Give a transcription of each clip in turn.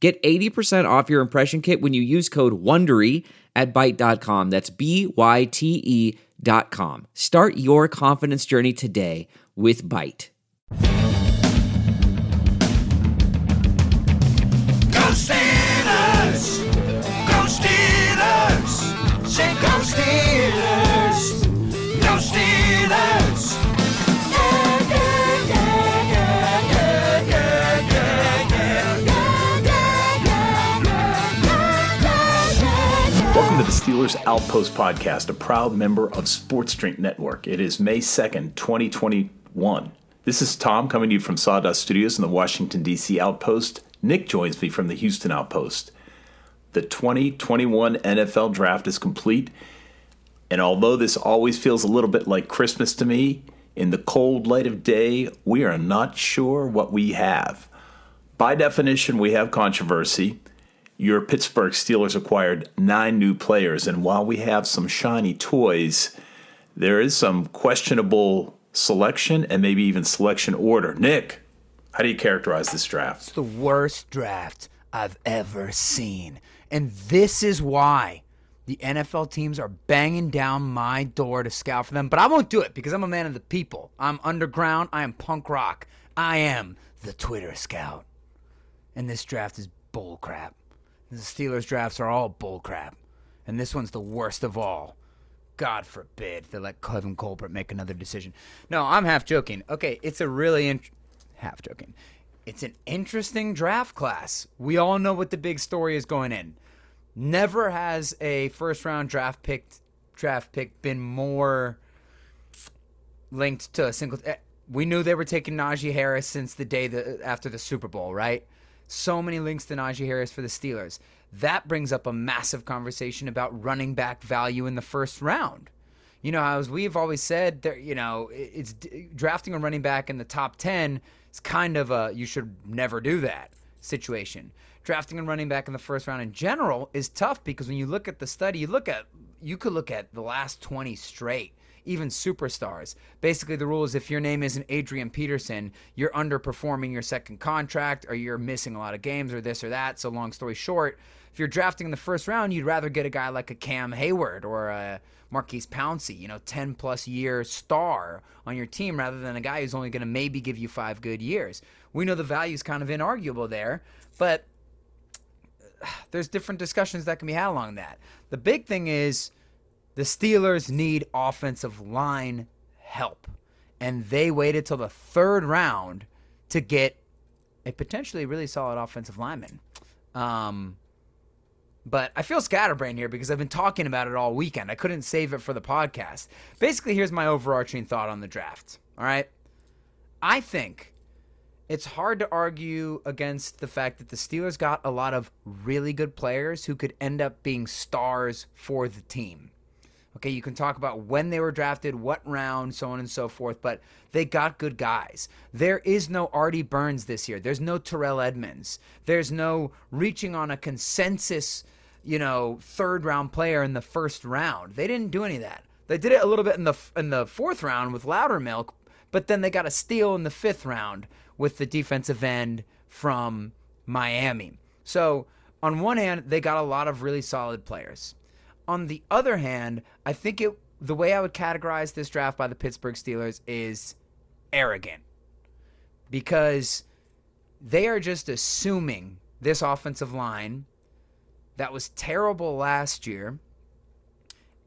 Get 80% off your impression kit when you use code WONDERY at Byte.com. That's B-Y-T-E dot com. Start your confidence journey today with Byte. Go Steelers! Go Steelers! Say go Steelers! To the Steelers Outpost Podcast, a proud member of Sports Drink Network. It is May 2nd, 2021. This is Tom coming to you from Sawdust Studios in the Washington, D.C. Outpost. Nick joins me from the Houston Outpost. The 2021 NFL Draft is complete, and although this always feels a little bit like Christmas to me, in the cold light of day, we are not sure what we have. By definition, we have controversy. Your Pittsburgh Steelers acquired nine new players, and while we have some shiny toys, there is some questionable selection and maybe even selection order. Nick, how do you characterize this draft? It's the worst draft I've ever seen. And this is why the NFL teams are banging down my door to scout for them. But I won't do it because I'm a man of the people. I'm underground. I am punk rock. I am the Twitter scout. And this draft is bullcrap. The Steelers drafts are all bullcrap. And this one's the worst of all. God forbid they let Kevin Colbert make another decision. No, I'm half joking. Okay, it's a really int- half joking. It's an interesting draft class. We all know what the big story is going in. Never has a first round draft pick draft pick been more linked to a single. eh, We knew they were taking Najee Harris since the day the, after the Super Bowl, right? So many links to Najee Harris for the Steelers. That brings up a massive conversation about running back value in the first round. You know, as we've always said, there, you know, it's drafting a running back in the top 10 is kind of a you should never do that situation. Drafting a running back in the first round in general is tough because when you look at the study, you look at you could look at the last 20 straight, even superstars. Basically, the rule is if your name isn't Adrian Peterson, you're underperforming your second contract or you're missing a lot of games or this or that. So, long story short, if you're drafting in the first round, you'd rather get a guy like a Cam Heyward or a Maurkice Pouncey, you know, 10 plus year star on your team rather than a guy who's only going to maybe give you five good years. We know the value is kind of inarguable there, but there's different discussions that can be had along that. The big thing is the Steelers need offensive line help. And they waited till the third round to get a potentially really solid offensive lineman. Um, but I feel scatterbrained here because I've been talking about it all weekend. I couldn't save it for the podcast. Basically, here's my overarching thought on the draft. All right. I think it's hard to argue against the fact that the Steelers got a lot of really good players who could end up being stars for the team. Okay, you can talk about when they were drafted, what round, so on and so forth, but they got good guys. There is no Artie Burns this year. There's no Terrell Edmunds. There's no reaching on a consensus, you know, third round player in the first round. They didn't do any of that. They did it a little bit in the in the fourth round with Loudermilk, but then they got a steal in the fifth round with the defensive end from Miami. So on one hand, they got a lot of really solid players. On the other hand, I think it the way I would categorize this draft by the Pittsburgh Steelers is arrogant. Because they are just assuming this offensive line that was terrible last year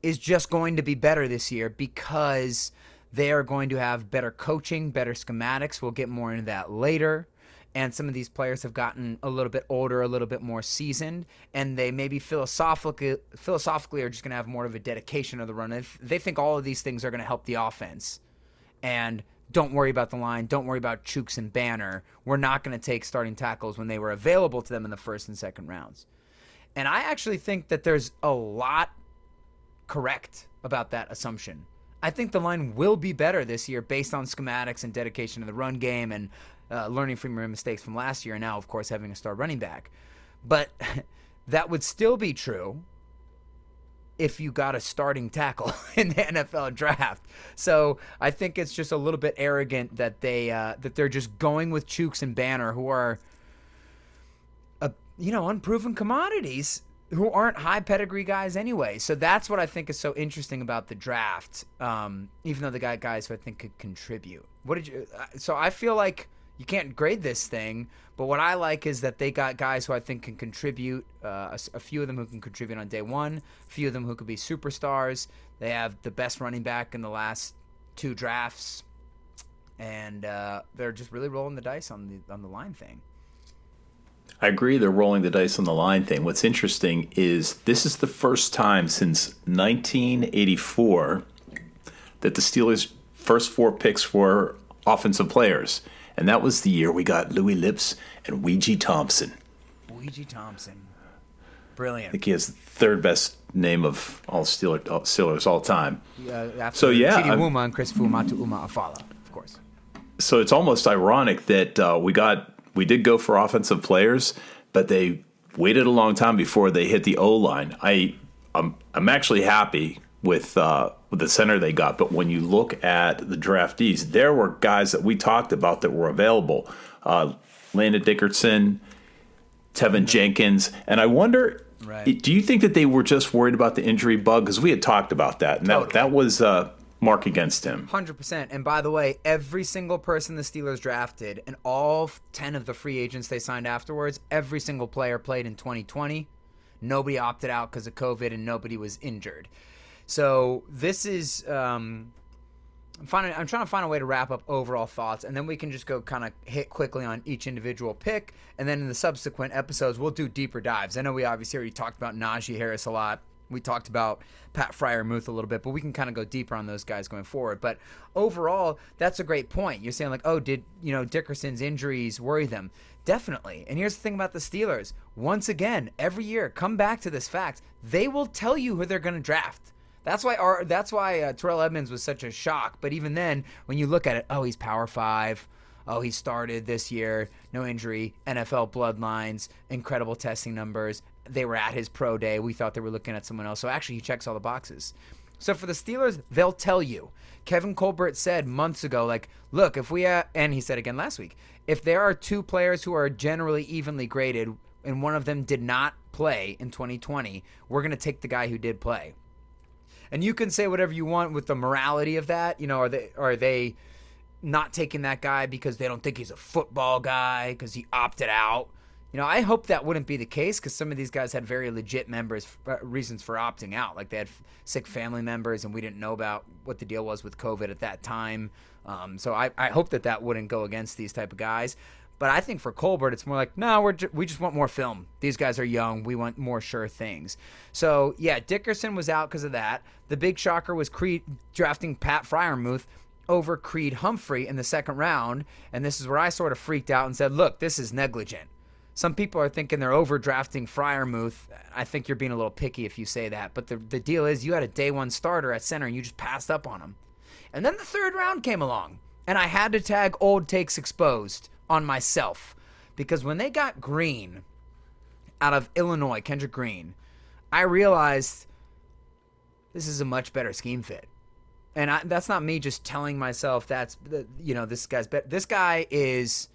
is just going to be better this year because they are going to have better coaching, better schematics. We'll get more into that later. And some of these players have gotten a little bit older, a little bit more seasoned, and they maybe philosophically philosophically are just going to have more of a dedication of the run. If they think all of these things are going to help the offense, and don't worry about the line. Don't worry about Chuks and Banner. We're not going to take starting tackles when they were available to them in the first and second rounds. And I actually think that there's a lot correct about that assumption. I think the line will be better this year based on schematics and dedication to the run game and uh, learning from your mistakes from last year. And now, of course, having a star running back. But that would still be true if you got a starting tackle in the NFL draft. So I think it's just a little bit arrogant that they uh, that they're just going with Chuks and Banner, who are, uh, you know, unproven commodities who aren't high pedigree guys anyway. So that's what I think is so interesting about the draft. Um, even though they got guys who I think could contribute. What did you? Uh, so I feel like you can't grade this thing. But what I like is that they got guys who I think can contribute. Uh, a, a, few of them who can contribute on day one. A few of them who could be superstars. They have the best running back in the last two drafts, and uh, they're just really rolling the dice on the on the line thing. I agree. They're rolling the dice on the line thing. What's interesting is this is the first time since 1984 that the Steelers' first four picks were offensive players. And that was the year we got Louis Lipps and Weegie Thompson. Weegie Thompson. Brilliant. I think he has the third best name of all Steelers, all, Steelers all time. Uh, so, yeah. Chidi Wuma and Chris Fuamatu-Ma'afala, of course. So it's almost ironic that uh, we got we did go for offensive players, but they waited a long time before they hit the O line. I I'm, I'm actually happy with uh, with the center they got. But when you look at the draftees, there were guys that we talked about that were available. Uh, Landon Dickerson, Teven Jenkins, and I wonder. Right. Do you think that they were just worried about the injury bug? Because we had talked about that, and Totally. that, that was uh, mark against him. Hundred percent. And by the way, every single person the Steelers drafted, and all ten of the free agents they signed afterwards, every single player played in 2020. Nobody opted out because of COVID, and nobody was injured. So this is. Um, I'm, finding, I'm trying to find a way to wrap up overall thoughts, and then we can just go kind of hit quickly on each individual pick, and then in the subsequent episodes we'll do deeper dives. I know we obviously already talked about Najee Harris a lot. We talked about Pat Freiermuth a little bit, but we can kind of go deeper on those guys going forward. But overall, that's a great point. You're saying like, oh, did you know Dickerson's injuries worry them? Definitely. And here's the thing about the Steelers. Once again, every year, come back to this fact: they will tell you who they're going to draft. That's why our, that's why uh, Terrell Edmunds was such a shock. But even then, when you look at it, oh, he's Power Five. Oh, he started this year, no injury, NFL bloodlines, incredible testing numbers. They were at his pro day. We thought they were looking at someone else. So actually, he checks all the boxes. So for the Steelers, they'll tell you. Kevin Colbert said months ago, like, look, if we, uh, and he said again last week, if there are two players who are generally evenly graded and one of them did not play in 2020, we're going to take the guy who did play and you can say whatever you want with the morality of that. You know, are they are they not taking that guy because they don't think he's a football guy because he opted out? You know, I hope that wouldn't be the case because some of these guys had very legit members uh, reasons for opting out, like they had f- sick family members, and we didn't know about what the deal was with COVID at that time. Um, so I, I hope that that wouldn't go against these type of guys. But I think for Colbert, it's more like, no, we're ju- we just want more film. These guys are young. We want more sure things. So yeah, Dickerson was out because of that. The big shocker was Creed drafting Pat Freiermuth over Creed Humphrey in the second round, and this is where I sort of freaked out and said, look, this is negligent. Some people are thinking they're overdrafting Freiermuth. I think you're being a little picky if you say that. But the, the deal is you had a day one starter at center and you just passed up on him. And then the third round came along, and I had to tag old takes exposed on myself because when they got Green out of Illinois, Kendrick Green, I realized this is a much better scheme fit. And I, that's not me just telling myself that's you know this guy's better. This guy is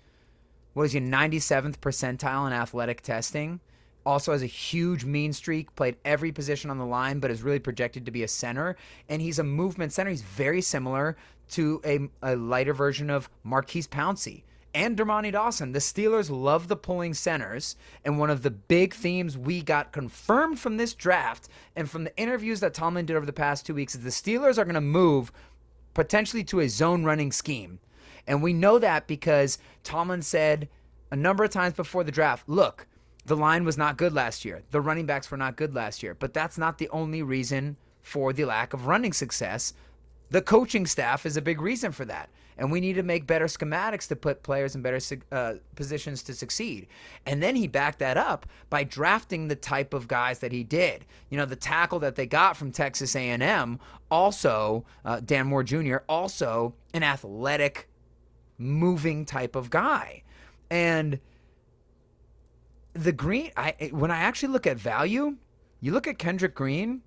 was he 97th percentile in athletic testing. Also has a huge mean streak, played every position on the line, but is really projected to be a center. And he's a movement center. He's very similar to a, a lighter version of Maurkice Pouncey and Dermontti Dawson. The Steelers love the pulling centers. And one of the big themes we got confirmed from this draft and from the interviews that Tomlin did over the past two weeks is the Steelers are going to move potentially to a zone running scheme. And we know that because Tomlin said a number of times before the draft look, the line was not good last year. The running backs were not good last year. But that's not the only reason for the lack of running success. The coaching staff is a big reason for that. And we need to make better schematics to put players in better uh, positions to succeed. And then he backed that up by drafting the type of guys that he did. You know, the tackle that they got from Texas A&M, also uh, Dan Moore Jr., also an athletic, moving type of guy, and the green. I when I actually look at value, you look at Kendrick Green.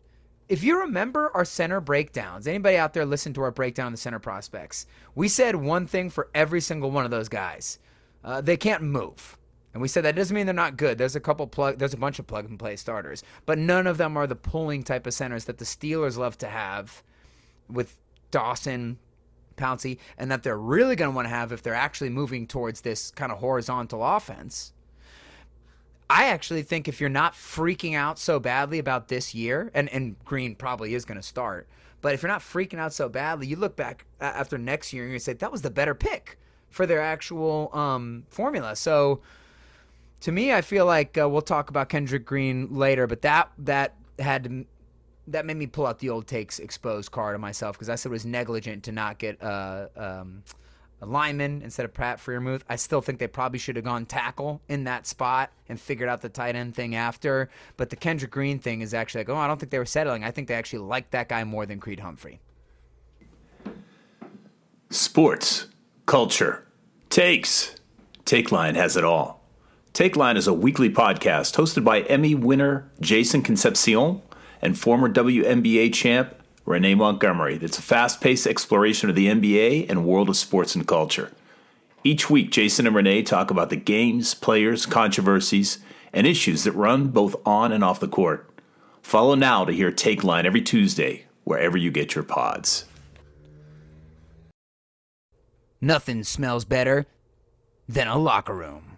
If you remember our center breakdowns, anybody out there listen to our breakdown of the center prospects? We said one thing for every single one of those guys: uh, they can't move. And we said that doesn't mean they're not good. There's a couple plug, there's a bunch of plug and play starters, but none of them are the pulling type of centers that the Steelers love to have with Dawson, Pouncey, and that they're really going to want to have if they're actually moving towards this kind of horizontal offense. I actually think if you're not freaking out so badly about this year, and, and Green probably is going to start, but if you're not freaking out so badly, you look back after next year and you say that was the better pick for their actual um, formula. So to me, I feel like uh, we'll talk about Kendrick Green later, but that that had to, that made me pull out the old takes exposed card of myself because I said it was negligent to not get uh, um, a lineman instead of Pratt Freiermuth. I still think they probably should have gone tackle in that spot and figured out the tight end thing after. But the Kendrick Green thing is actually like, oh, I don't think they were settling. I think they actually liked that guy more than Creed Humphrey. Sports, culture, takes. Takeline has it all. Takeline is a weekly podcast hosted by Emmy winner Jason Concepcion and former WNBA champ Renee Montgomery. That's a fast paced exploration of the NBA and world of sports and culture. Each week, Jason and Renee talk about the games, players, controversies, and issues that run both on and off the court. Follow now to hear Takeline every Tuesday, wherever you get your pods. Nothing smells better than a locker room.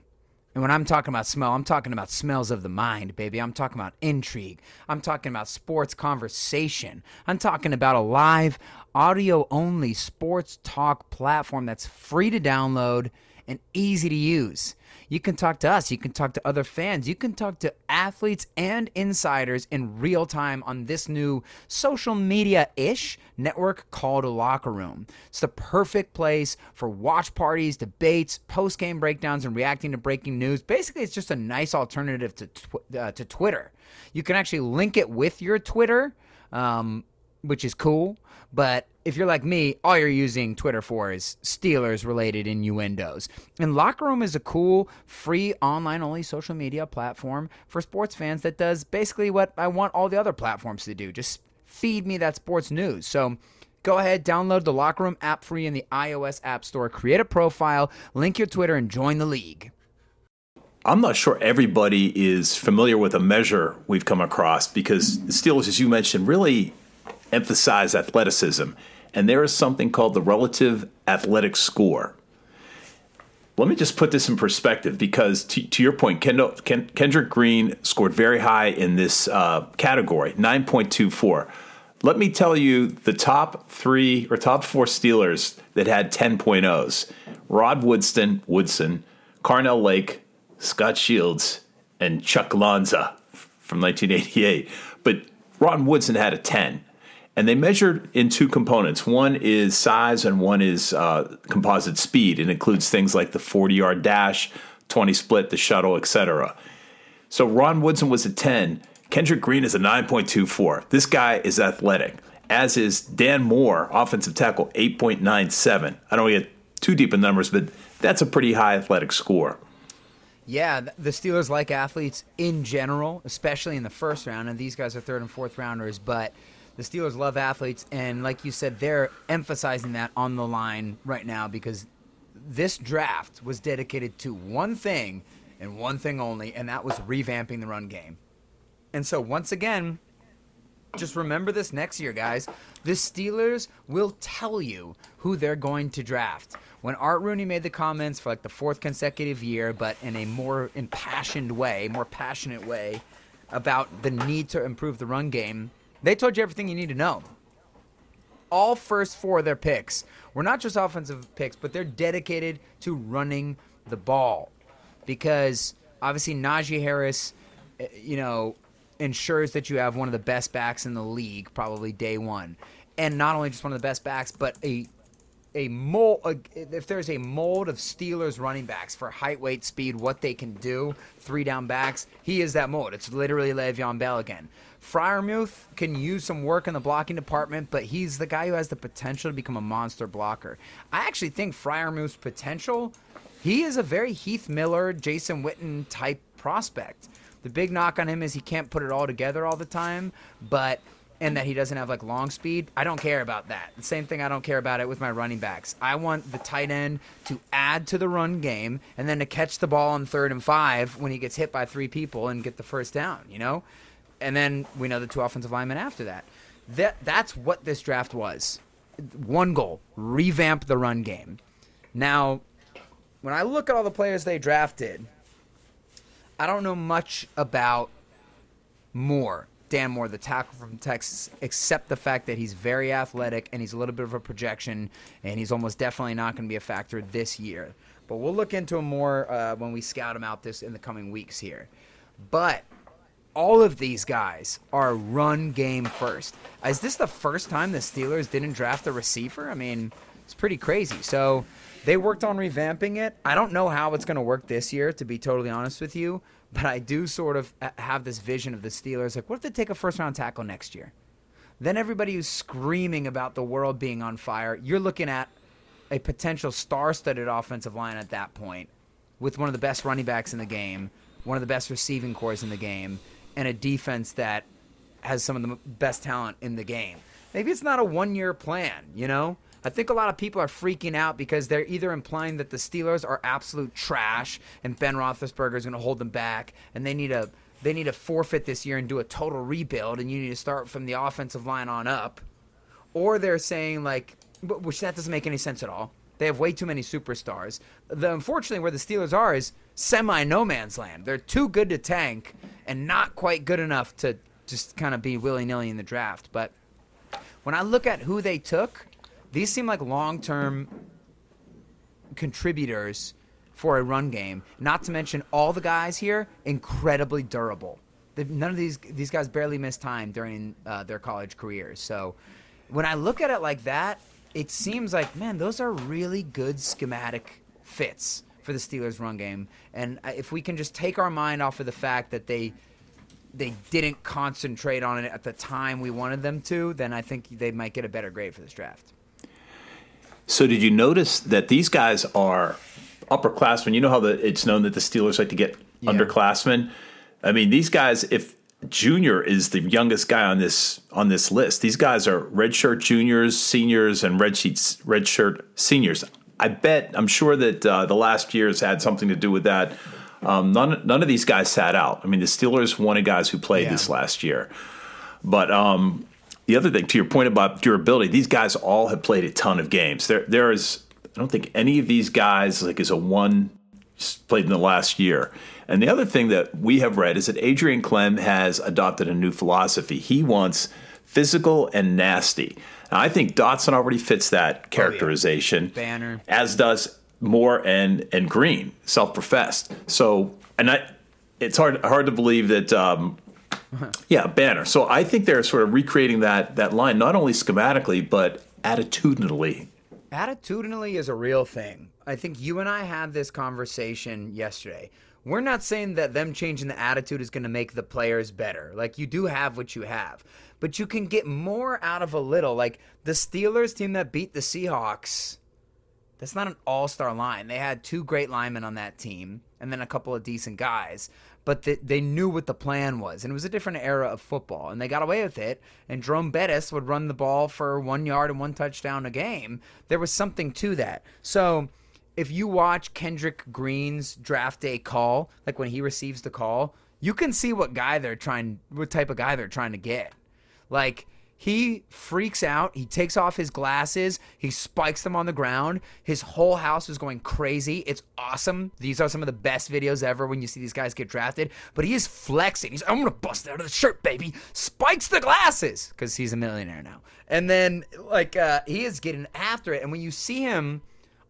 And when I'm talking about smell, I'm talking about smells of the mind, baby. I'm talking about intrigue. I'm talking about sports conversation. I'm talking about a live, audio only sports talk platform that's free to download and easy to use. You can talk to us, you can talk to other fans, you can talk to athletes and insiders in real time on this new social media ish network called Locker Room. It's the perfect place for watch parties, debates, post game breakdowns, and reacting to breaking news. Basically, it's just a nice alternative to, tw- uh, to Twitter. You can actually link it with your Twitter. Um, which is cool. But if you're like me, all you're using Twitter for is Steelers related innuendos. And Locker Room is a cool, free, online only social media platform for sports fans that does basically what I want all the other platforms to do just feed me that sports news. So, Go ahead, download the Locker Room app free in the iOS App Store, create a profile, link your Twitter, and join the league. I'm not sure everybody is familiar with a measure we've come across because the Steelers, as you mentioned, really emphasize athleticism. And there is something called the relative athletic score. Let me just put this in perspective because, to, to your point, Kendall, Ken, Kendrick Green scored very high in this uh, category, 9.24. Let me tell you the top three or top four Steelers that had 10.0s Rod Woodston, Woodson, Carnell Lake, Scott Shields, and Chuck Lanza from 1988. But Rod Woodson had a 10. And they measured in two components. One is size, and one is uh, composite speed. It includes things like the 40 yard dash, 20 split, the shuttle, etc. So Rod Woodson was a 10. Kendrick Green is a 9.24. This guy is athletic, as is Dan Moore, offensive tackle, 8.97. I don't get too deep in numbers, but that's a pretty high athletic score. Yeah, the Steelers like athletes in general, especially in the first round, and these guys are third and fourth rounders, but the Steelers love athletes, and like you said, they're emphasizing that on the line right now because this draft was dedicated to one thing and one thing only, and that was revamping the run game. And so, once again, just remember this next year, guys. The Steelers will tell you who they're going to draft. When Art Rooney made the comments for like the fourth consecutive year, but in a more impassioned way, more passionate way, about the need to improve the run game, they told you everything you need to know. All first four of their picks were not just offensive picks, but they're dedicated to running the ball. Because obviously Najee Harris, eh, you know, ensures that you have one of the best backs in the league, probably day one. And not only just one of the best backs, but a a mold, if there's a mold of Steelers running backs for height, weight, speed, what they can do, three down backs, he is that mold. It's literally Le'Veon Bell again. Freiermuth can use some work in the blocking department, but he's the guy who has the potential to become a monster blocker. I actually think Freiermuth's potential, he is a very Heath Miller, Jason Witten type prospect. The big knock on him is he can't put it all together all the time, but and that he doesn't have like long speed. I don't care about that. The same thing I don't care about it with my running backs. I want the tight end to add to the run game and then to catch the ball on third and five when he gets hit by three people and get the first down, you know? And then we know the two offensive linemen after that. That that's what this draft was. One goal, revamp the run game. Now, when I look at all the players they drafted, I don't know much about Moore, Dan Moore, the tackle from Texas, except the fact that he's very athletic and he's a little bit of a projection, and he's almost definitely not going to be a factor this year. But we'll look into him more uh, when we scout him out this in the coming weeks here. But all of these guys are run game first. Is this the first time the Steelers didn't draft a receiver? I mean, it's pretty crazy. So they worked on revamping it. I don't know how it's going to work this year, to be totally honest with you. But I do sort of have this vision of the Steelers. Like, what if they take a first round tackle next year? Then everybody who's screaming about the world being on fire, you're looking at a potential star studded offensive line at that point with one of the best running backs in the game, one of the best receiving cores in the game, and a defense that has some of the best talent in the game. Maybe it's not a one year plan, you know? I think a lot of people are freaking out because they're either implying that the Steelers are absolute trash and Ben Roethlisberger is going to hold them back, and they need a they need to forfeit this year and do a total rebuild, and you need to start from the offensive line on up, or they're saying like, which that doesn't make any sense at all. They have way too many superstars. The unfortunately where the Steelers are is semi no man's land. They're too good to tank and not quite good enough to just kind of be willy nilly in the draft. But when I look at who they took, these seem like long term contributors for a run game. Not to mention all the guys here incredibly durable. None of these these guys barely miss time during uh, their college careers. So when I look at it like that, it seems like man, those are really good schematic fits for the Steelers' run game. And if we can just take our mind off of the fact that they they didn't concentrate on it at the time we wanted them to, then I think they might get a better grade for this draft. So did you notice that these guys are upperclassmen? You know how the, it's known that the Steelers like to get underclassmen. I mean, these guys. If Junior is the youngest guy on this on this list, these guys are redshirt juniors, seniors, and red sheets redshirt seniors. I bet. I'm sure that uh, the last years had something to do with that. Um, none none of these guys sat out. I mean, the Steelers wanted guys who played Yeah. this last year. But um, the other thing, to your point about durability, these guys all have played a ton of games. There, there is, I don't think any of these guys like is a one played in the last year. And the other thing that we have read is that Adrian Klemm has adopted a new philosophy. He wants physical and nasty. Now, I think Dotson already fits that characterization. Banner. as does Moore and and Green, self-professed. So, and I, it's hard hard to believe that. Um, yeah, Banner. So I think they're sort of recreating that that line, not only schematically but attitudinally. Attitudinally is a real thing. I think you and I had this conversation yesterday. We're not saying that them changing the attitude is going to make the players better. Like, you do have what you have, but you can get more out of a little. Like, the Steelers team that beat the Seahawks, that's not an all star line. They had two great linemen on that team and then a couple of decent guys, but they, they knew what the plan was. And it was a different era of football, and they got away with it. And Jerome Bettis would run the ball for one yard and one touchdown a game. There was something to that. So if you watch Kendrick Green's draft day call, like when he receives the call, you can see what guy they're trying, what type of guy they're trying to get. Like he freaks out. He takes off his glasses. He spikes them on the ground. His whole house is going crazy. It's awesome. These are some of the best videos ever when you see these guys get drafted. But he is flexing. He's, I'm going to bust out of the shirt, baby. Spikes the glasses because he's a millionaire now. And then, like, uh, he is getting after it. And when you see him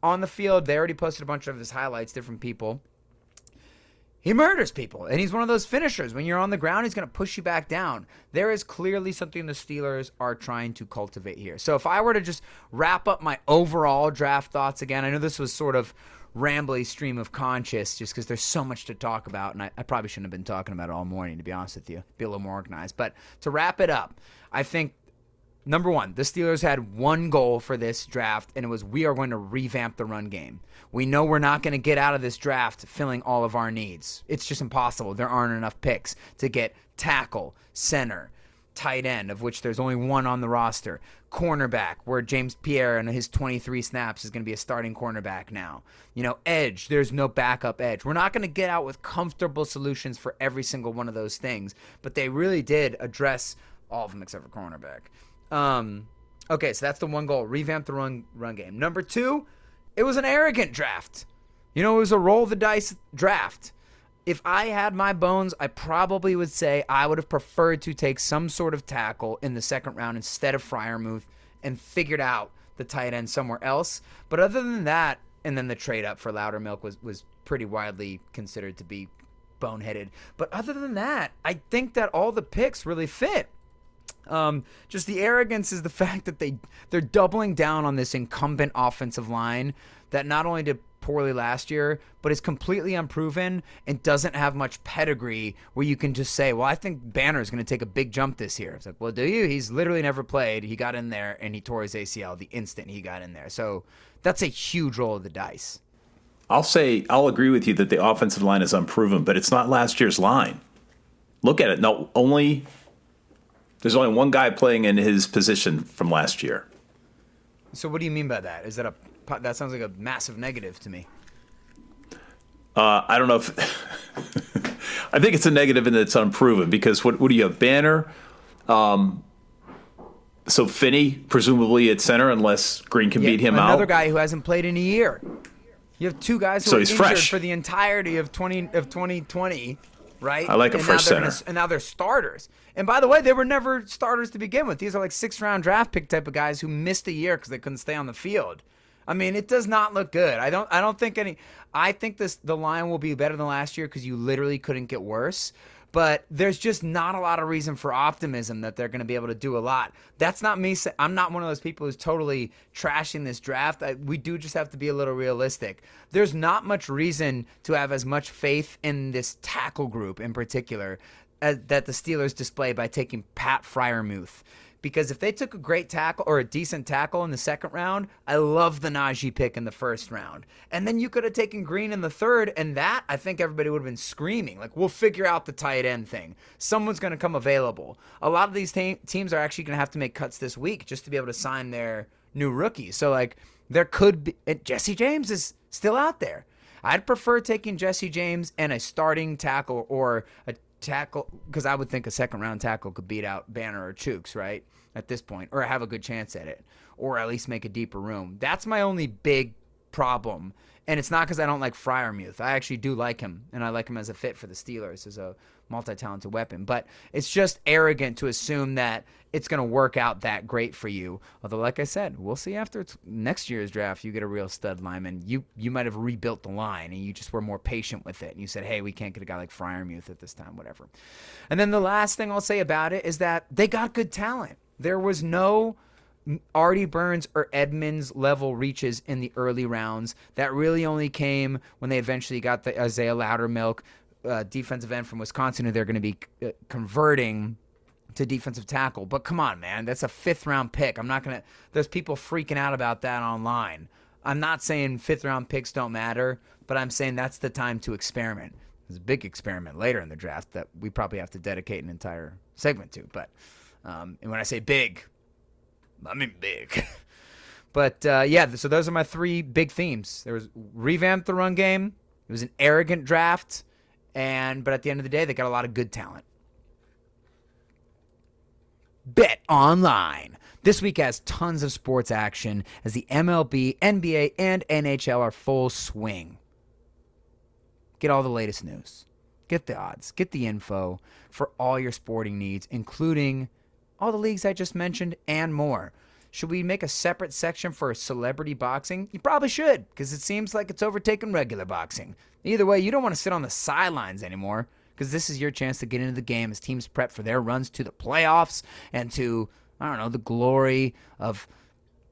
on the field, they already posted a bunch of his highlights, different people he murders people and he's one of those finishers. When you're on the ground he's going to push you back down. There is clearly something the steelers are trying to cultivate here. So if i were to just wrap up my overall draft thoughts again i know this was sort of rambly stream of conscious just because there's so much to talk about and I, I probably shouldn't have been talking about it all morning to be honest with you. Be a little more organized. But to wrap it up i think Number one, the Steelers had one goal for this draft, and it was we are going to revamp the run game. We know we're not going to get out of this draft filling all of our needs. It's just impossible. There aren't enough picks to get tackle, center, tight end, of which there's only one on the roster, cornerback, where James Pierre and his 23 snaps is going to be a starting cornerback now. You know, edge, there's no backup edge. We're not going to get out with comfortable solutions for every single one of those things, but they really did address all of them except for cornerback. Um, okay, so that's the one goal: revamp the run run game. Number two, it was an arrogant draft. You know, it was a roll the dice draft. If I had my bones, I probably would say I would have preferred to take some sort of tackle in the second round instead of Freiermuth and figured out the tight end somewhere else. But other than that, and then the trade up for Loudermilk was was pretty widely considered to be boneheaded. But other than that, I think that all the picks really fit. Um, just the arrogance is the fact that they they're doubling down on this incumbent offensive line that not only did poorly last year, but is completely unproven and doesn't have much pedigree where you can just say, well, I think Banner is going to take a big jump this year. It's like, well, do you? He's literally never played. He got in there and he tore his ACL the instant he got in there. So that's a huge roll of the dice. I'll say I'll agree with you that the offensive line is unproven, but it's not last year's line. Look at it. No, only there's only one guy playing in his position from last year. So what do you mean by that? Is that a that sounds like a massive negative to me? Uh, I don't know if I think it's a negative and it's unproven because what what do you have? Banner, um, so Finney presumably at center unless Green can beat him another out. Another guy who hasn't played in a year. You have two guys who So are he's injured fresh. for the entirety of twenty of twenty twenty, right? I like a and fresh center. and now they're starters. And by the way, they were never starters to begin with. These are like six round draft pick type of guys who missed a year because they couldn't stay on the field. I mean, it does not look good. I don't. I don't think any. I think this the line will be better than last year because you literally couldn't get worse. But there's just not a lot of reason for optimism that they're going to be able to do a lot. That's not me. I'm not one of those people who's totally trashing this draft. I, we do just have to be a little realistic. There's not much reason to have as much faith in this tackle group in particular as, that the Steelers display by taking Pat Freiermuth. Because if they took a great tackle or a decent tackle in the second round, I love the Najee pick in the first round. And then you could have taken Green in the third, and that I think everybody would have been screaming. Like, we'll figure out the tight end thing. Someone's going to come available. A lot of these te- teams are actually going to have to make cuts this week just to be able to sign their new rookies. So, like, there could be. Jesse James is still out there. I'd prefer taking Jesse James and a starting tackle or a tackle because I would think a second round tackle could beat out Banner or Chuks, right? At this point, or have a good chance at it, or at least make a deeper room. That's my only big problem. And it's not because I don't like Freiermuth. I actually do like him, and I like him as a fit for the Steelers as a multi talented weapon. But it's just arrogant to assume that it's going to work out that great for you. Although, like I said, we'll see after next year's draft. You get a real stud lineman. You you might have rebuilt the line, and you just were more patient with it. And you said, "Hey, we can't get a guy like Freiermuth at this time, whatever." And then the last thing I'll say about it is that they got good talent. There was no Artie Burns or Edmunds level reaches in the early rounds. That really only came when they eventually got the Isaiah Loudermilk uh, defensive end from Wisconsin, who they're going to be uh, converting to defensive tackle. But come on, man, that's a fifth round pick. I'm not going to. There's people freaking out about that online. I'm not saying fifth round picks don't matter, but I'm saying that's the time to experiment. There's a big experiment later in the draft that we probably have to dedicate an entire segment to. But um, and when I say big, I mean big. but uh, yeah, so those are my three big themes. There was revamped the run game. It was an arrogant draft, and but at the end of the day, they got a lot of good talent. BetOnline. This week has tons of sports action as the MLB, NBA, and NHL are full swing. Get all the latest news. Get the odds. Get the info for all your sporting needs, including all the leagues I just mentioned and more. Should we make a separate section for celebrity boxing? You probably should, because it seems like it's overtaken regular boxing. Either way, you don't want to sit on the sidelines anymore, because this is your chance to get into the game as teams prep for their runs to the playoffs and to, I don't know, the glory of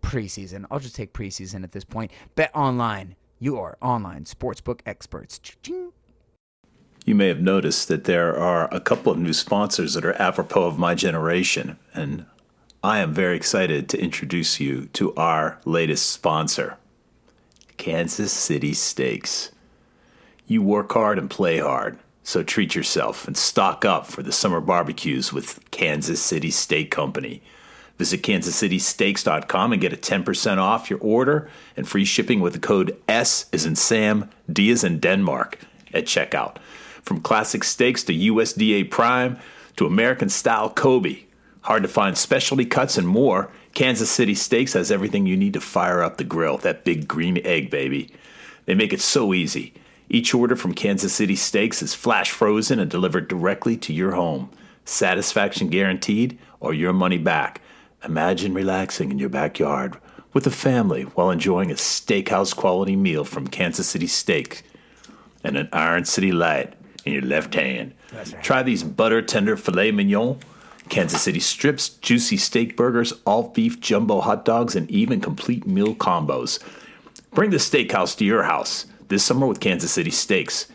preseason. I'll just take preseason at this point. BetOnline, You are online sportsbook experts. Cha-ching. You may have noticed that there are a couple of new sponsors that are apropos of my generation, and I am very excited to introduce you to our latest sponsor, Kansas City Steaks. You work hard and play hard, so treat yourself and stock up for the summer barbecues with Kansas City Steak Company. Visit kansascitysteaks.com and get a 10% off your order and free shipping with the code S is in Sam, D is in Denmark at checkout. From classic steaks to USDA Prime to American style Kobe. Hard to find specialty cuts and more. Kansas City Steaks has everything you need to fire up the grill, that big green egg, baby. They make it so easy. Each order from Kansas City Steaks is flash frozen and delivered directly to your home. Satisfaction guaranteed or your money back. Imagine relaxing in your backyard with a family while enjoying a steakhouse quality meal from Kansas City Steaks and an Iron City Light in your left hand. Try these butter tender filet mignon, Kansas City strips, juicy steak burgers, all beef jumbo hot dogs, and even complete meal combos. Bring the steakhouse to your house this summer with Kansas City Steaks.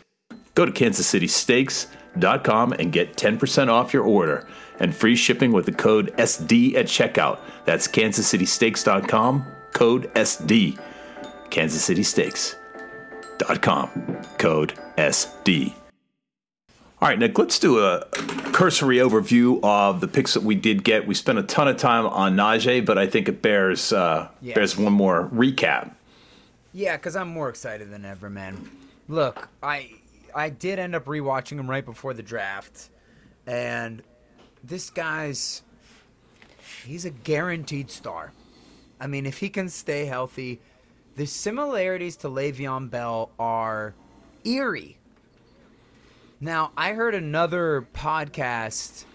Go to kansascitysteaks.com and get 10% off your order and free shipping with the code SD at checkout. That's kansascitysteaks.com, code SD. kansascitysteaks.com, code SD. All right, Nick, let's do a cursory overview of the picks that we did get. We spent a ton of time on Najee, but I think it bears uh, Yes. bears one more recap. Yeah, because I'm more excited than ever, man. Look, I I did end up rewatching him right before the draft, and this guy's he's a guaranteed star. I mean, if he can stay healthy, the similarities to Le'Veon Bell are eerie. Now, I heard another podcast.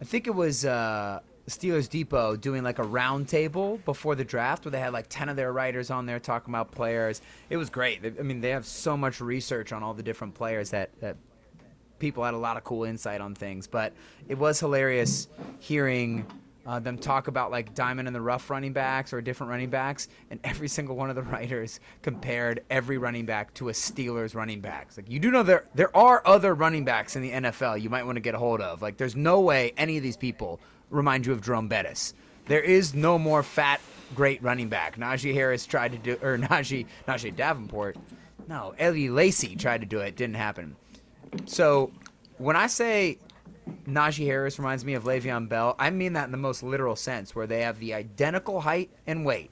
I think it was uh, Steelers Depot doing like a roundtable before the draft where they had like 10 of their writers on there talking about players. It was great. I mean, they have so much research on all the different players that, that people had a lot of cool insight on things. But it was hilarious hearing uh, them talk about like diamond in the rough running backs or different running backs, and every single one of the writers compared every running back to a Steelers running back. Like you do know there there are other running backs in the NFL you might want to get a hold of. Like there's no way any of these people remind you of Jerome Bettis. There is no more fat great running back. Najee Harris tried to do or Najee Najeh Davenport. No, Eddie Lacy tried to do it, didn't happen. So when I say Najee Harris reminds me of Le'Veon Bell, I mean that in the most literal sense, where they have the identical height and weight.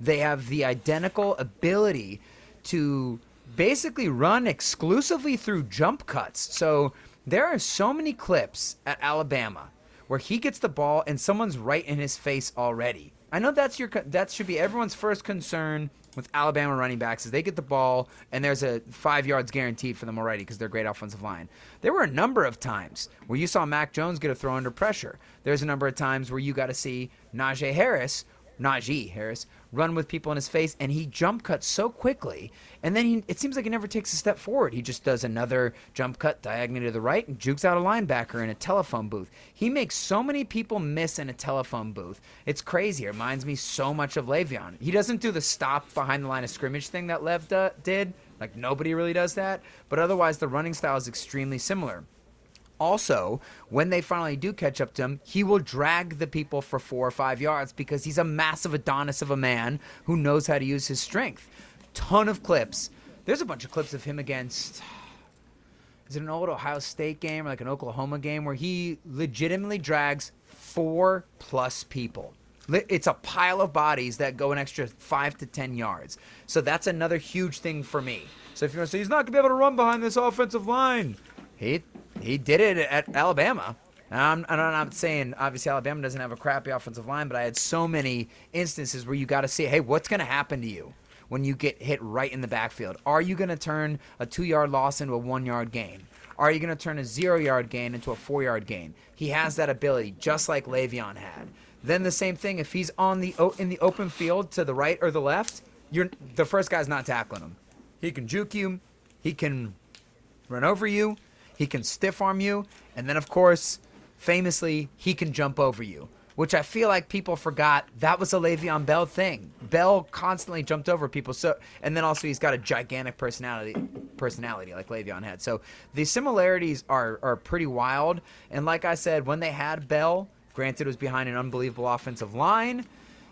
They have the identical ability to basically run exclusively through jump cuts. So there are so many clips at Alabama where he gets the ball and someone's right in his face already. I know that's your that should be everyone's first concern with Alabama running backs is they get the ball and there's a five yards guaranteed for them already because they're great offensive line. There were a number of times where you saw Mac Jones get a throw under pressure. There's a number of times where you got to see Najee Harris, Najee Harris, run with people in his face and he jump cuts so quickly and then he, it seems like he never takes a step forward. He just does another jump cut diagonally to the right and jukes out a linebacker in a telephone booth. He makes so many people miss in a telephone booth. It's crazy. It reminds me so much of Le'Veon. He doesn't do the stop behind the line of scrimmage thing that Lev did. Like nobody really does that. But otherwise, the running style is extremely similar. Also, when they finally do catch up to him, he will drag the people for four or five yards because he's a massive Adonis of a man who knows how to use his strength. Ton of clips. There's a bunch of clips of him against. Is it an old Ohio State game or like an Oklahoma game where he legitimately drags four plus people? It's a pile of bodies that go an extra five to ten yards. So that's another huge thing for me. So if you want to say he's not going to be able to run behind this offensive line, he he did it at Alabama. And I'm, and I'm saying obviously Alabama doesn't have a crappy offensive line, but I had so many instances where you got to see, hey, what's going to happen to you when you get hit right in the backfield? Are you going to turn a two yard loss into a one yard gain? Are you going to turn a zero yard gain into a four yard gain? He has that ability, just like Le'Veon had. Then the same thing if he's on the in the open field to the right or the left, you're the first guy's not tackling him. He can juke you, he can run over you, he can stiff arm you, and then of course, famously, he can jump over you. Which I feel like people forgot that was a Le'Veon Bell thing. Bell constantly jumped over people. So, and then also he's got a gigantic personality, personality like Le'Veon had. So the similarities are are pretty wild. And like I said, when they had Bell, granted it was behind an unbelievable offensive line,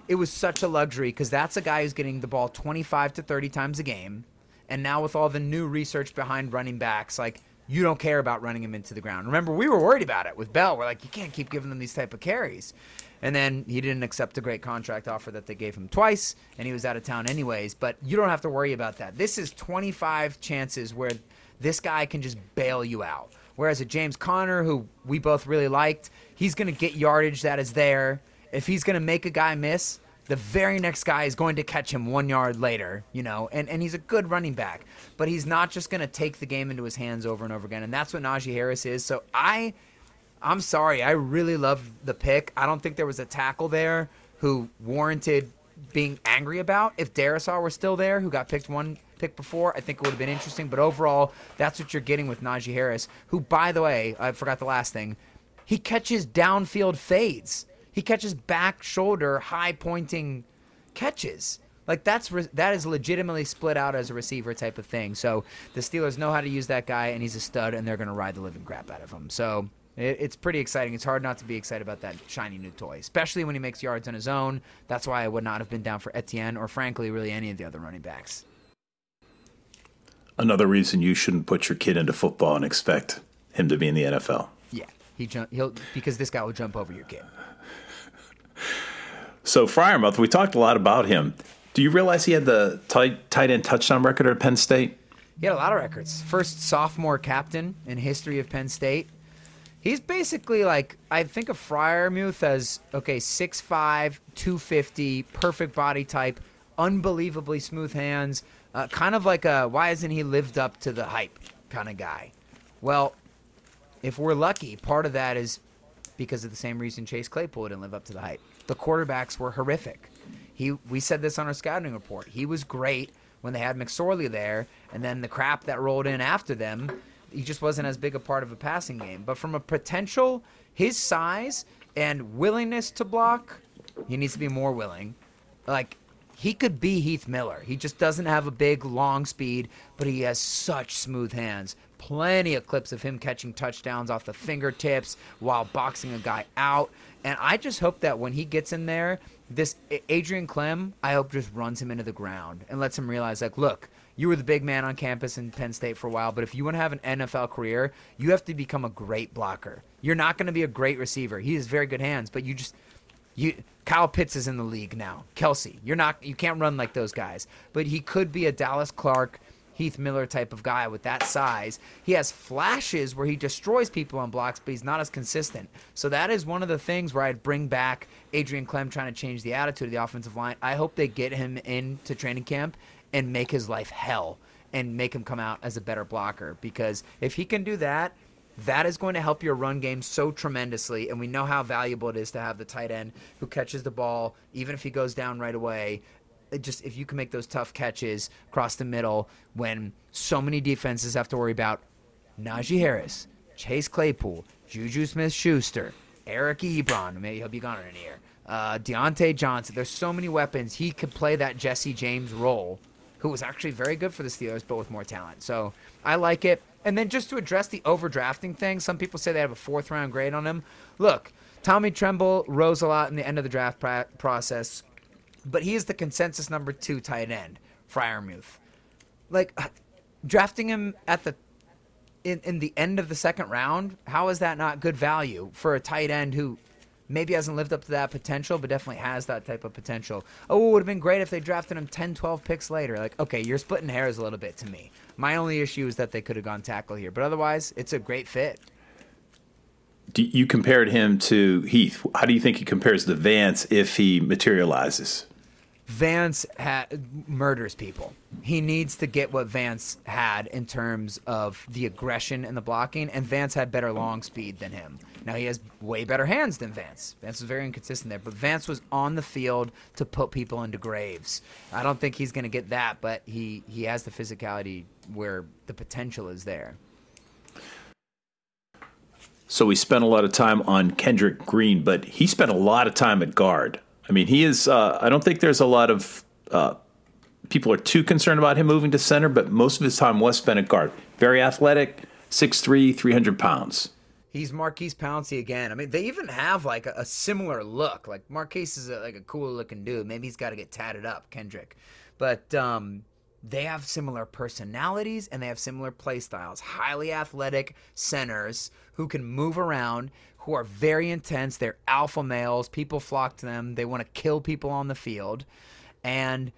it was such a luxury because that's a guy who's getting the ball 25 to 30 times a game. And now with all the new research behind running backs, like you don't care about running him into the ground. Remember, we were worried about it with Bell. We're like, you can't keep giving them these type of carries. And then he didn't accept the great contract offer that they gave him twice, and he was out of town anyways. But you don't have to worry about that. This is 25 chances where this guy can just bail you out. Whereas a James Conner, who we both really liked, he's going to get yardage that is there. If he's going to make a guy miss, the very next guy is going to catch him one yard later, you know, and, and he's a good running back. But he's not just going to take the game into his hands over and over again. And that's what Najee Harris is. So I I'm sorry. I really love the pick. I don't think there was a tackle there who warranted being angry about. If Darrisaw were still there, who got picked one pick before, I think it would have been interesting. But overall, that's what you're getting with Najee Harris, who, by the way, I forgot the last thing. He catches downfield fades. He catches back shoulder high pointing catches. Like that's re- that is legitimately split out as a receiver type of thing. So the Steelers know how to use that guy, and he's a stud, and they're going to ride the living crap out of him. So it, it's pretty exciting. It's hard not to be excited about that shiny new toy, especially when he makes yards on his own. That's why I would not have been down for Etienne or, frankly, really any of the other running backs. Another reason you shouldn't put your kid into football and expect him to be in the NFL. Yeah, he jump. He'll because this guy will jump over your kid. So Freiermuth, we talked a lot about him. Do you realize he had the tight, tight end touchdown record at Penn State? He had a lot of records. First sophomore captain in history of Penn State. He's basically like I think of Freiermuth as okay, 6'5", 250, perfect body type, unbelievably smooth hands, uh, kind of like a why hasn't he lived up to the hype kind of guy. Well, if we're lucky, part of that is because of the same reason Chase Claypool didn't live up to the hype. The quarterbacks were horrific. He we said this on our scouting report. He was great when they had McSorley there, and then the crap that rolled in after them, he just wasn't as big a part of a passing game. But from a potential, his size and willingness to block, he needs to be more willing. Like he could be Heath Miller. He just doesn't have a big long speed, but he has such smooth hands. Plenty of clips of him catching touchdowns off the fingertips while boxing a guy out. And I just hope that when he gets in there, this Adrian Klemm, I hope just runs him into the ground and lets him realize, like, look, you were the big man on campus in Penn State for a while, but if you want to have an NFL career, you have to become a great blocker. You're not going to be a great receiver. He has very good hands, but you just you Kyle Pitts is in the league now. Kelsey, you're not you can't run like those guys. But he could be a Dallas Clark, Heath Miller type of guy with that size. He has flashes where he destroys people on blocks, but he's not as consistent. So that is one of the things where I'd bring back Adrian Klemm trying to change the attitude of the offensive line. I hope they get him into training camp and make his life hell and make him come out as a better blocker because if he can do that, that is going to help your run game so tremendously. And we know how valuable it is to have the tight end who catches the ball, even if he goes down right away. Just if you can make those tough catches across the middle when so many defenses have to worry about Najee Harris, Chase Claypool, Juju Smith Schuster, Eric Ebron, maybe he'll be gone in a year. Uh, Diontae Johnson. There's so many weapons. He could play that Jesse James role, who was actually very good for the Steelers, but with more talent. So I like it. And then just to address the overdrafting thing, some people say they have a fourth round grade on him. Look, Tommy Tremble rose a lot in the end of the draft pra- process, but he is the consensus number two tight end, Freiermuth. Like uh, drafting him at the in, in the end of the second round, how is that not good value for a tight end who maybe hasn't lived up to that potential, but definitely has that type of potential? Oh, it would have been great if they drafted him 10, 12 picks later. Like, okay, you're splitting hairs a little bit to me. My only issue is that they could have gone tackle here, but otherwise, it's a great fit. You compared him to Heath. How do you think he compares to Vance if he materializes? Vance ha- murders people. He needs to get what Vance had in terms of the aggression and the blocking, and Vance had better long speed than him. Now he has way better hands than Vance. Vance was very inconsistent there, but Vance was on the field to put people into graves. I don't think he's going to get that, but he he has the physicality where the potential is there. So we spent a lot of time on Kendrick Green, but he spent a lot of time at guard. I mean, he is. Uh, I don't think there's a lot of uh, people are too concerned about him moving to center, but most of his time was spent at guard. Very athletic, 6'3", 300 pounds. He's Maurkice Pouncey again. I mean, they even have like a, a similar look. Like Marquise is a, like a cool looking dude. Maybe he's got to get tatted up, Kendrick. But um, they have similar personalities and they have similar play styles. Highly athletic centers who can move around, who are very intense. They're alpha males. People flock to them. They want to kill people on the field. And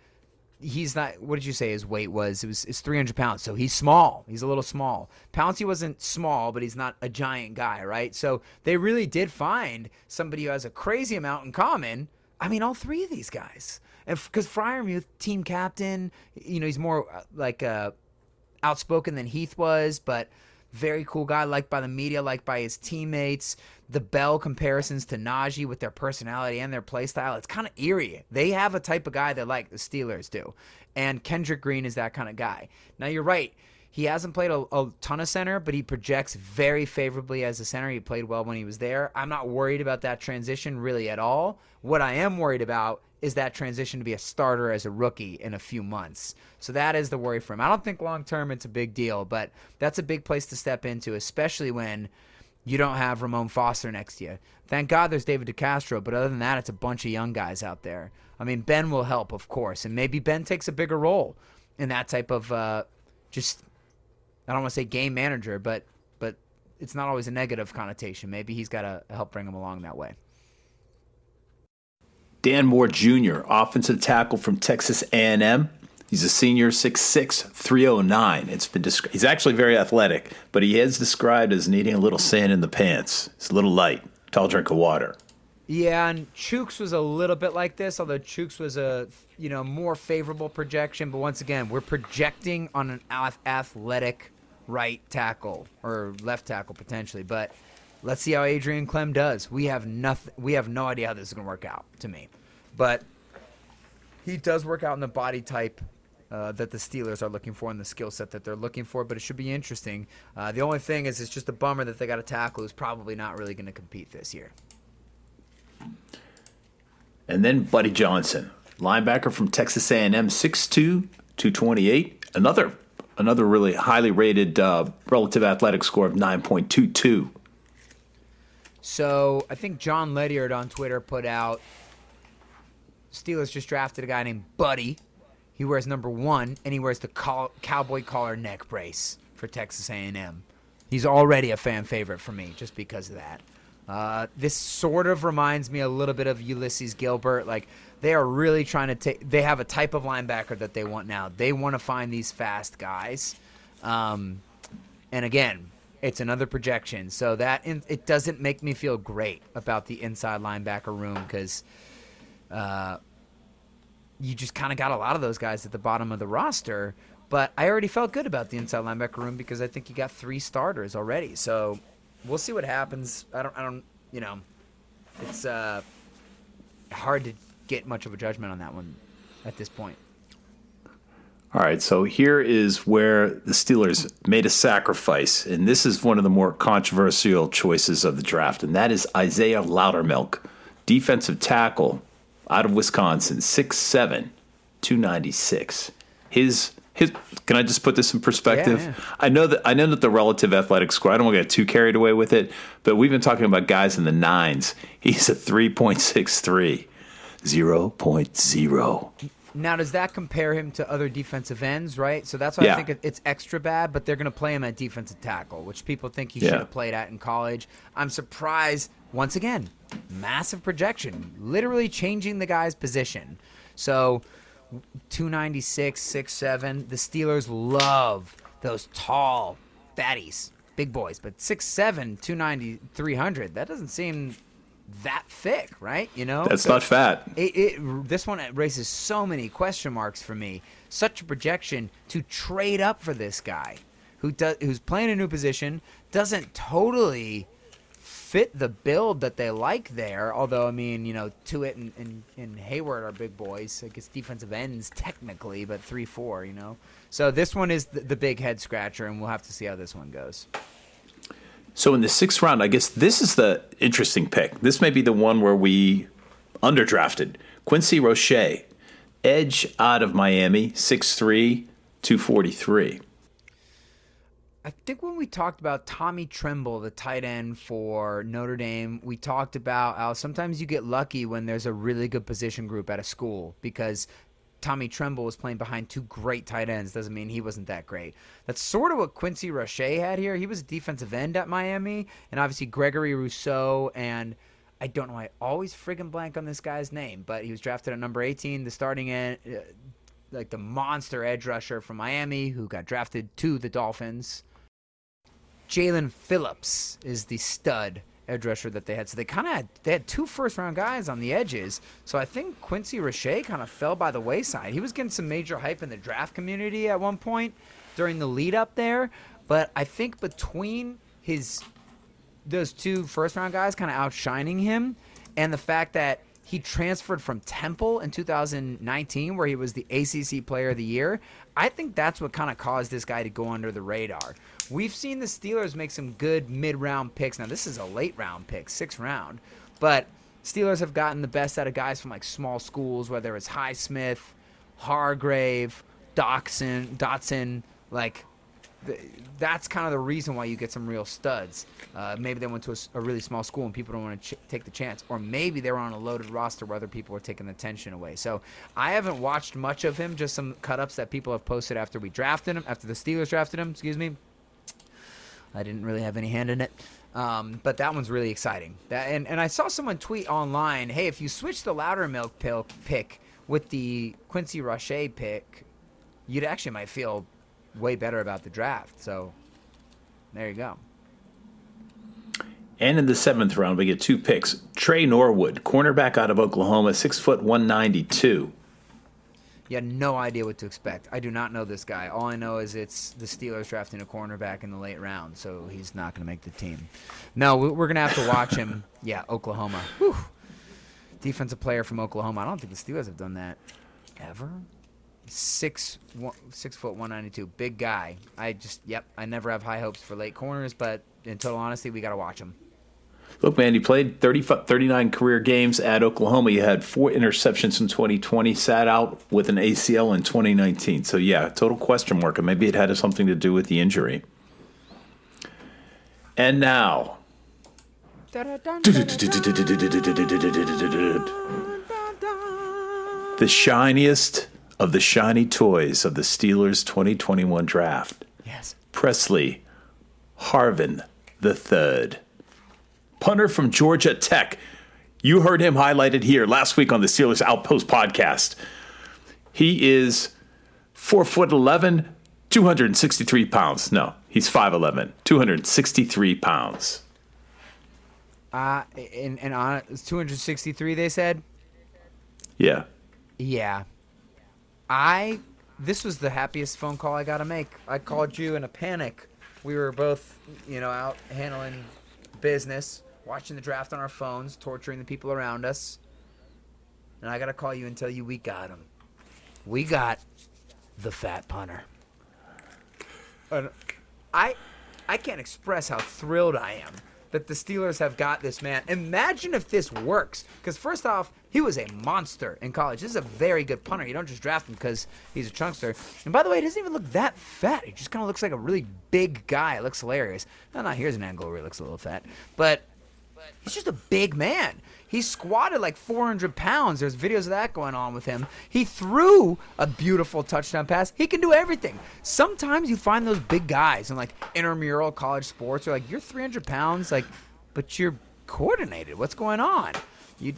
he's not what did you say his weight was it was it's 300 pounds so he's small he's a little small Pouncey wasn't small but he's not a giant guy right so they really did find somebody who has a crazy amount in common i mean all three of these guys and because Freiermuth team captain you know he's more uh, like uh outspoken than Heath was, but very cool guy, liked by the media, liked by his teammates. The Bell comparisons to Najee with their personality and their play style, it's kind of eerie. They have a type of guy that like the Steelers do. And Kendrick Green is that kind of guy. Now you're right. He hasn't played a, a ton of center, but he projects very favorably as a center. He played well when he was there. I'm not worried about that transition really at all. What I am worried about is that transition to be a starter as a rookie in a few months. So that is the worry for him. I don't think long term it's a big deal, but that's a big place to step into, especially when you don't have Ramon Foster next to you. Thank God there's David DeCastro, but other than that, it's a bunch of young guys out there. I mean, Ben will help, of course, and maybe Ben takes a bigger role in that type of uh, just I don't want to say game manager, but but it's not always a negative connotation. Maybe he's got to help bring him along that way. Dan Moore Jr., offensive tackle from Texas A&M. He's a senior, 6'6", 309. It's been descri- he's actually very athletic, but he is described as needing a little sand in the pants. He's a little light. Tall drink of water. Yeah, and Chuks was a little bit like this, although Chuks was a you know more favorable projection. But once again, we're projecting on an athletic right tackle or left tackle potentially. But let's see how Adrian Klemm does. We have nothing. We have no idea how this is going to work out to me, but he does work out in the body type. Uh, that the Steelers are looking for and the skill set that they're looking for, but it should be interesting. Uh, the only thing is, it's just a bummer that they got a tackle who's probably not really going to compete this year. And then Buddy Johnson, linebacker from Texas A&M, 6'2", 228. Another another really highly rated uh, relative athletic score of 9.22. So I think John Ledyard on Twitter put out Steelers just drafted a guy named Buddy. He wears number one, and he wears the cowboy collar neck brace for Texas A&M. He's already a fan favorite for me just because of that. Uh, this sort of reminds me a little bit of Ulysees Gilbert. Like they are really trying to take. They have a type of linebacker that they want now. They want to find these fast guys. Um, and again, it's another projection, so that in, it doesn't make me feel great about the inside linebacker room because uh, you just kind of got a lot of those guys at the bottom of the roster. But I already felt good about the inside linebacker room because I think you got three starters already. So we'll see what happens. I don't. I don't. You know, it's uh, hard to get much of a judgment on that one at this point. All right, so here is where the Steelers made a sacrifice, and this is one of the more controversial choices of the draft, and that is Isaiah Loudermilk, defensive tackle out of Wisconsin, 6'7", 296. His his can I just put this in perspective? Yeah, yeah. I know that I know that the relative athletic score, I don't want to get too carried away with it, but we've been talking about guys in the nines. He's a 3.63. 0.0. Now, does that compare him to other defensive ends, right? So that's why Yeah. I think it's extra bad, but they're going to play him at defensive tackle, which people think he should have played at in college. I'm surprised, once again, massive projection, literally changing the guy's position. So 296, 6'7. The Steelers love those tall fatties, big boys, but 6'7, 290, 300. That doesn't seem that thick, right? You know, That's So not fat. It, it this one raises so many question marks for me. Such a projection to trade up for this guy, who does who's playing a new position, doesn't totally fit the build that they like there. Although I mean, you know, Tuitt and, and, and Heyward are big boys. I guess defensive ends technically, but three four, you know. So this one is the, the big head scratcher, and we'll have to see how this one goes. So in the sixth round, I guess this is the interesting pick. This may be the one where we underdrafted. Quincy Roche, edge out of Miami, 6'3, 243. I think when we talked about Tommy Tremble, the tight end for Notre Dame, we talked about how sometimes you get lucky when there's a really good position group at a school because Tommy Tremble was playing behind two great tight ends. Doesn't mean he wasn't that great. That's sort of what Quincy Roche had here. He was a defensive end at Miami, and obviously Gregory Rousseau and I don't know. Why I always friggin' blank on this guy's name, but he was drafted at number 18, the starting end, uh, like the monster edge rusher from Miami, who got drafted to the Dolphins. Jaelan Phillips is the stud edge rusher that they had. So they kind of had they had two first round guys on the edges. So I think Quincy Roche kind of fell by the wayside. He was getting some major hype in the draft community at one point during the lead up there, but I think between his those two first round guys kind of outshining him and the fact that he transferred from Temple in 2019 where he was the ACC player of the year. I think that's what kind of caused this guy to go under the radar. We've seen the Steelers make some good mid-round picks. Now this is a late round pick, 6th round, but Steelers have gotten the best out of guys from like small schools whether it's Highsmith, Hargrave, Dotson, Dotson, like th- that's kind of the reason why you get some real studs. Uh, maybe they went to a really small school and people don't want to ch- take the chance, or maybe they were on a loaded roster where other people were taking the attention away. So I haven't watched much of him, just some cut ups that people have posted after we drafted him, after the Steelers drafted him. Excuse me. I didn't really have any hand in it. Um, but that one's really exciting. That, and, and I saw someone tweet online, hey, if you switch the Loudermilk pill, pick with the Quincy Roche pick, you'd actually might feel way better about the draft. So there you go. And in the seventh round, we get two picks. Tre Norwood, cornerback out of Oklahoma, six foot one ninety two. You had no idea what to expect. I do not know this guy. All I know is it's the Steelers drafting a cornerback in the late round, so he's not going to make the team. No, we- we're going to have to watch him. Yeah, Oklahoma. Whew. Defensive player from Oklahoma. I don't think the Steelers have done that ever. Six one, six foot one ninety two, big guy. I just yep. I never have high hopes for late corners, but in total honesty, we got to watch him. Look, man, you played 30, 39 career games at Oklahoma. You had four interceptions in 2020, sat out with an ACL in 2019. So, yeah, total question mark. And maybe it had something to do with the injury. And now, the shiniest of the shiny toys of the Steelers 2021 draft. Yes. Presley Harvin the third, punter from Georgia Tech. You heard him highlighted here last week on the Steelers Outpost podcast. He is four foot eleven, 263 pounds. No, he's 5'11, 263 pounds. Uh, and and on it's 263. They said. Yeah. Yeah. I this was the happiest phone call I got to make. I called you in a panic. We were both, you know, out handling business, watching the draft on our phones, torturing the people around us. And I got to call you and tell you we got him. We got the fat punter. And I I can't express how thrilled I am that the Steelers have got this man. Imagine if this works. Because first off, he was a monster in college. This is a very good punter. You don't just draft him because he's a chunkster. And by the way, he doesn't even look that fat. He just kind of looks like a really big guy. It looks hilarious. No, no, here's an angle where he looks a little fat. But he's just a big man. He squatted like 400 pounds. There's videos of that going on with him. He threw a beautiful touchdown pass. He can do everything. Sometimes you find those big guys in like intramural college sports. You're like, you're 300 pounds, like, but you're coordinated. What's going on? You,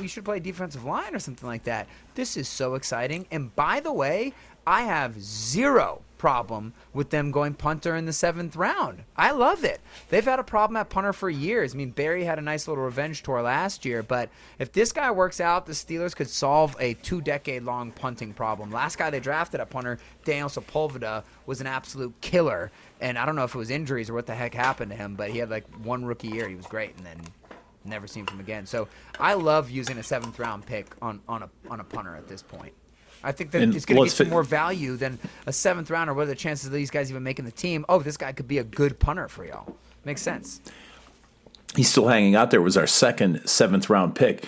you should play defensive line or something like that. This is so exciting. And by the way, I have zero problem with them going punter in the seventh round. I love it. They've had a problem at punter for years. I mean, Barry had a nice little revenge tour last year, but if this guy works out, the Steelers could solve a two decade long punting problem. Last guy they drafted at punter, Daniel Sepulveda, was an absolute killer. And I don't know if it was injuries or what the heck happened to him, but he had like one rookie year. He was great, and then never seen from him again. So I love using a seventh round pick on, on a on a punter at this point. I think that And it's going to get you more value than a seventh rounder. What are the chances of these guys even making the team? Oh, this guy could be a good punter for y'all. Makes sense. he's still hanging out there was our second seventh round pick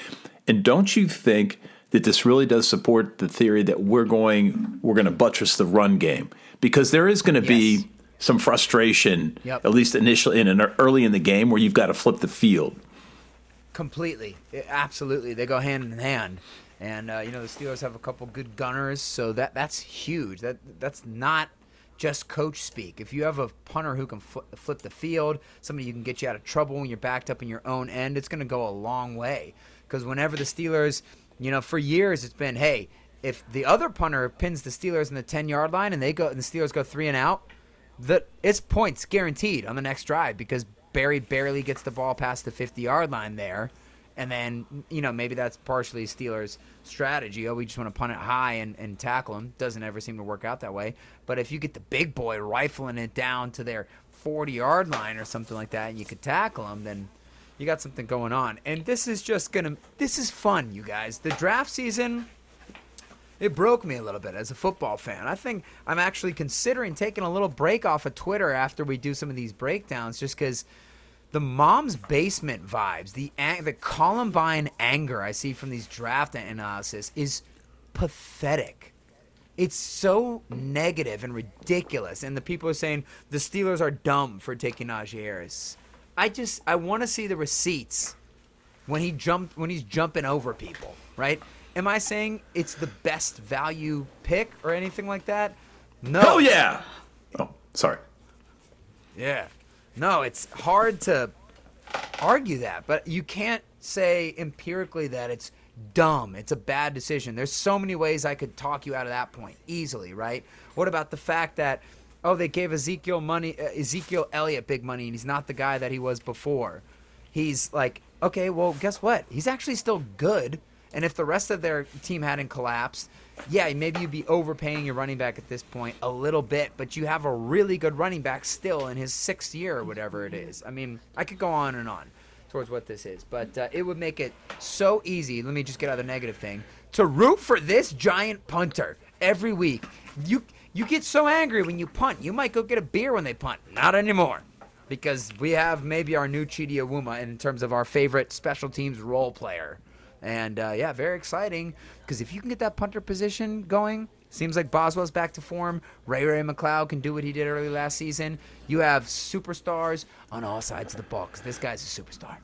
and don't you think that this really does support the theory that we're going we're going to buttress the run game because there is going to Yes. be some frustration Yep. at least initially in an early in the game where you've got to flip the field Completely, absolutely. They go hand in hand, and uh, you know the Steelers have a couple good gunners, so that that's huge. That that's not just coach speak. If you have a punter who can fl- flip the field, somebody who can get you out of trouble when you're backed up in your own end, it's going to go a long way. Because whenever the Steelers, you know, for years it's been, hey, if the other punter pins the Steelers in the ten yard line and they go and the Steelers go three and out, the it's points guaranteed on the next drive because Barry barely gets the ball past the 50 yard line there. And then, you know, maybe that's partially Steelers' strategy. Oh, we just want to punt it high and, and tackle him. Doesn't ever seem to work out that way. But if you get the big boy rifling it down to their 40 yard line or something like that and you could tackle him, then you got something going on. And this is just going to, this is fun, you guys. The draft season, it broke me a little bit as a football fan. I think I'm actually considering taking a little break off of Twitter after we do some of these breakdowns, just because the mom's basement vibes, the ang- the Columbine anger I see from these draft analysis is pathetic. It's so negative and ridiculous, and the people are saying the Steelers are dumb for taking Najee Harris. I just I want to see the receipts when he jumped when he's jumping over people, right? Am I saying it's the best value pick or anything like that? No. oh yeah oh sorry Yeah. No, it's hard to argue that, but you can't say empirically that it's dumb. It's a bad decision. There's so many ways I could talk you out of that point easily, right? What about the fact that oh, they gave Ezekiel money, uh, Ezekiel Elliott big money, and he's not the guy that he was before. He's like, okay, well, guess what? He's actually still good. And if the rest of their team hadn't collapsed, yeah, maybe you'd be overpaying your running back at this point a little bit, but you have a really good running back still in his sixth year or whatever it is. I mean, I could go on and on towards what this is, but uh, it would make it so easy. Let me just get out of the negative thing to root for this giant punter every week. You you get so angry when you punt. You might go get a beer when they punt. Not anymore. Because we have maybe our new Chidi Awuma in terms of our favorite special teams role player. And uh, yeah, very exciting. Because if you can get that punter position going, seems like Boswell's back to form. Ray Ray McCloud can do what he did early last season. You have superstars on all sides of the ball. Because this guy's a superstar.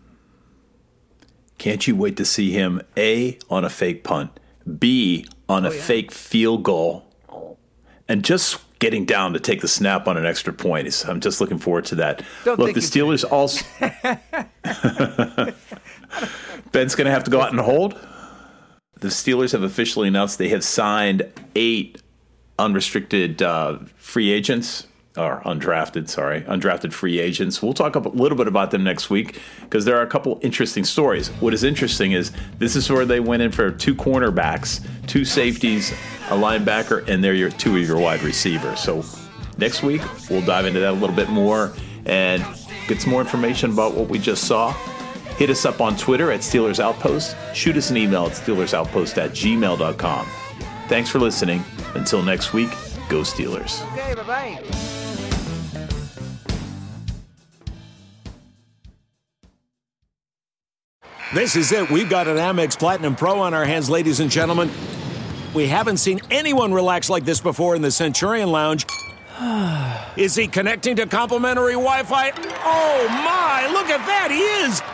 can't you wait to see him a on a fake punt b on a Oh, yeah. fake field goal and just getting down to take the snap on an extra point i'm just looking forward to that Don't look the steelers also ben's going to have to go out and hold. The steelers have officially announced they have signed eight unrestricted uh, free agents or undrafted sorry undrafted free agents. We'll talk a little bit about them next week because there are a couple interesting stories. What is interesting is this is where they went in for two cornerbacks two safeties a linebacker and they're your two of your wide receivers. So next week we'll dive into that a little bit more and get some more information about what we just saw hit us up on twitter at steelers outpost shoot us an email at steelersoutpost at gmail.com thanks for listening until next week go steelers Okay, bye bye. This is it. We've got an Amex Platinum Pro on our hands, ladies and gentlemen. We haven't seen anyone relax like this before in the Centurion Lounge. Is he connecting to complimentary Wi Fi? Oh my, look at that, he is!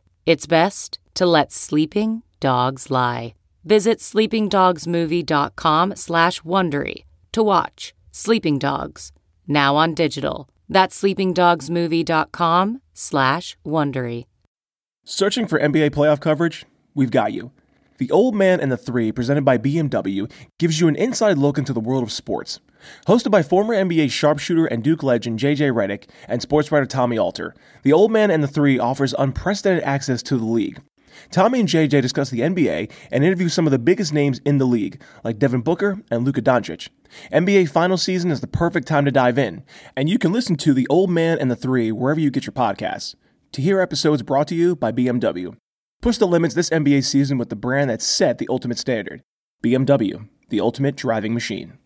It's best to let sleeping dogs lie. Visit sleepingdogsmovie.com slash Wondery to watch Sleeping Dogs, now on digital. That's sleepingdogsmovie.com slash Wondery. Searching for NBA playoff coverage? We've got you. The Old Man and the Three, presented by BMW, gives you an inside look into the world of sports. Hosted by former NBA sharpshooter and Duke legend JJ Redick and sports writer Tommy Alter, The Old Man and the Three offers unprecedented access to the league. Tommy and JJ discuss the NBA and interview some of the biggest names in the league, like Devin Booker and Luka Doncic. NBA final season is the perfect time to dive in, and you can listen to The Old Man and the Three wherever you get your podcasts. To hear episodes brought to you by BMW. Push the limits this NBA season with the brand that set the ultimate standard BMW, the ultimate driving machine.